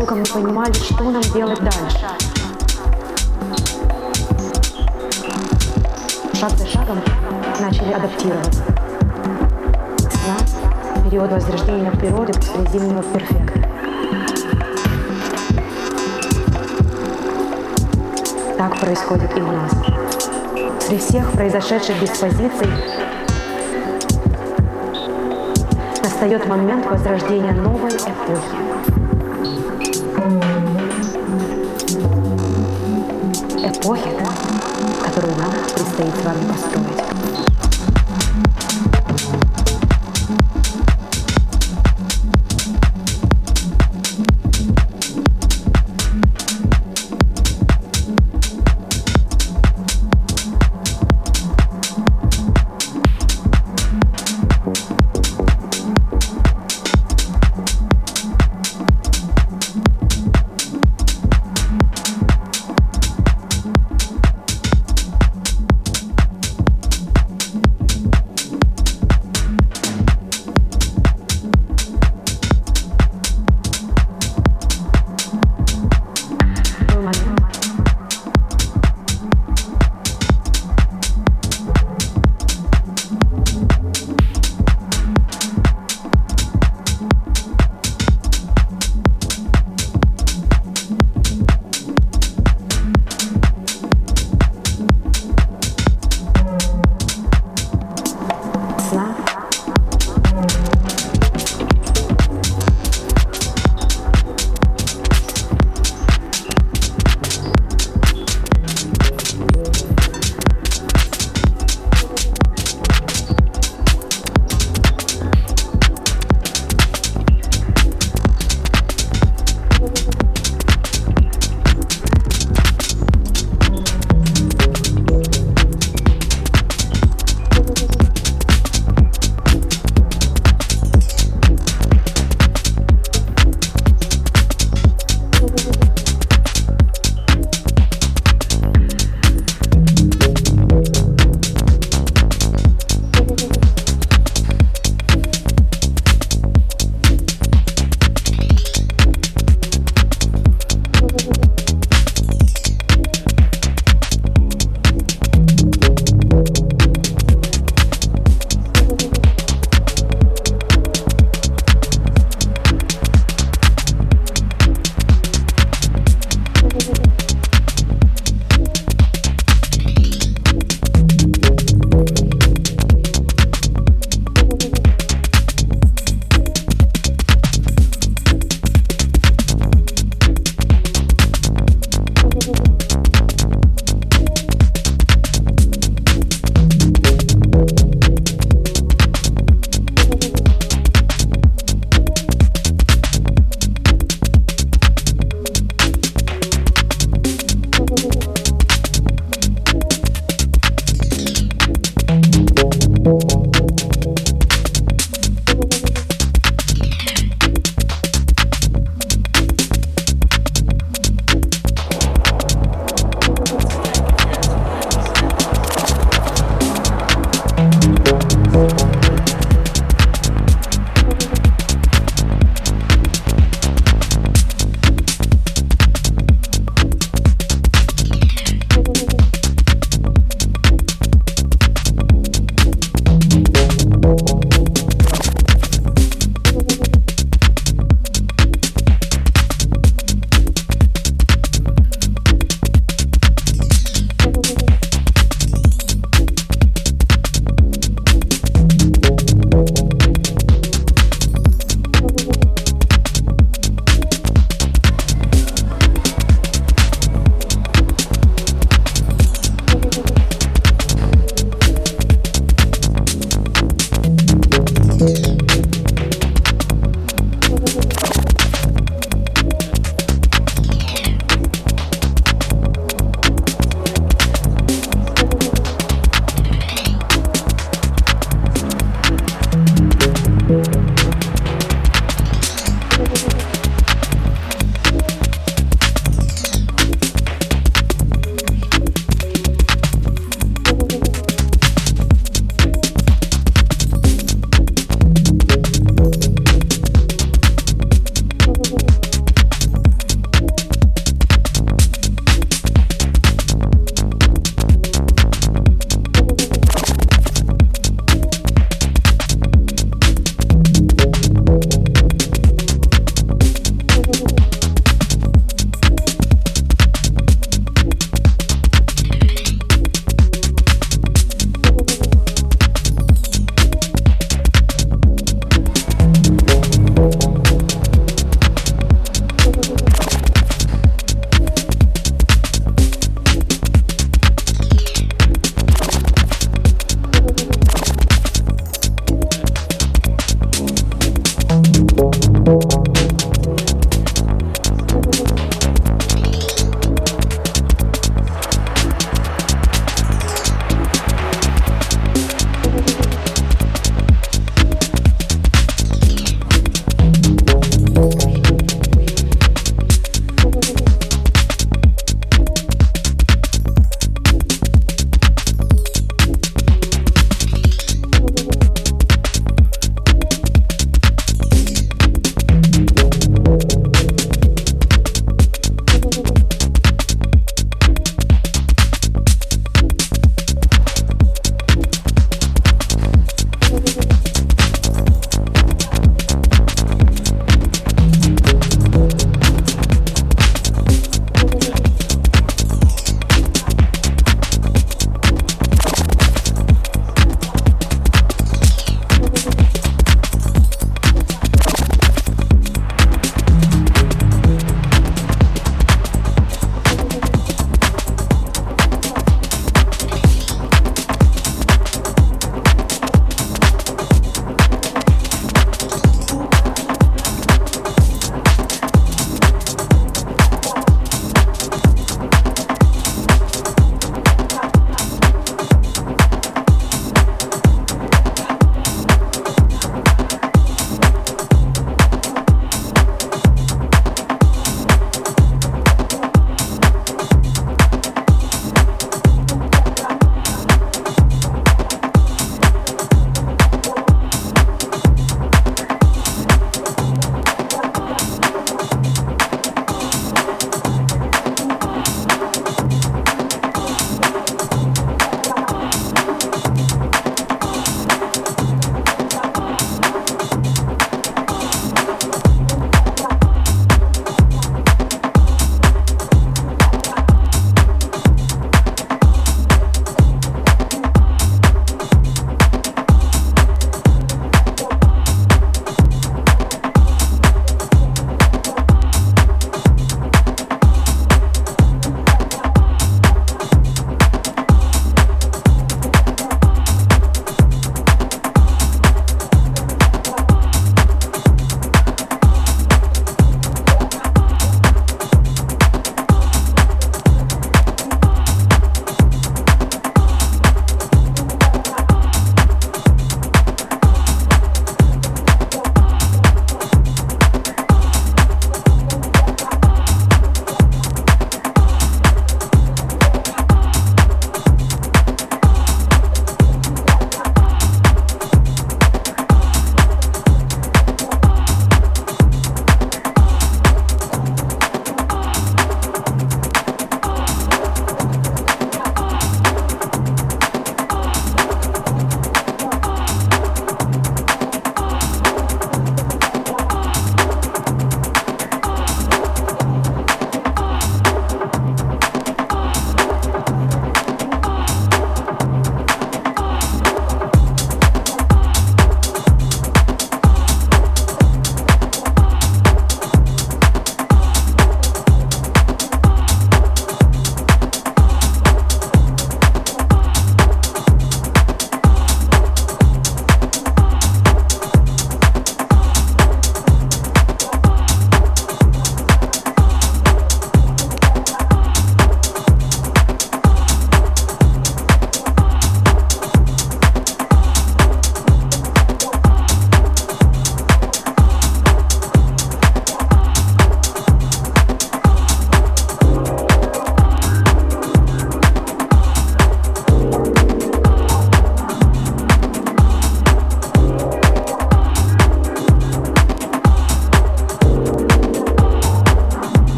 долго мы понимали, что нам делать дальше. Шаг за шагом начали адаптироваться. Нас период возрождения природы после зимнего перфекта. Так происходит и у нас. При всех произошедших диспозиций настает момент возрождения новой эпохи. they value as stories.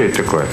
Что это такое?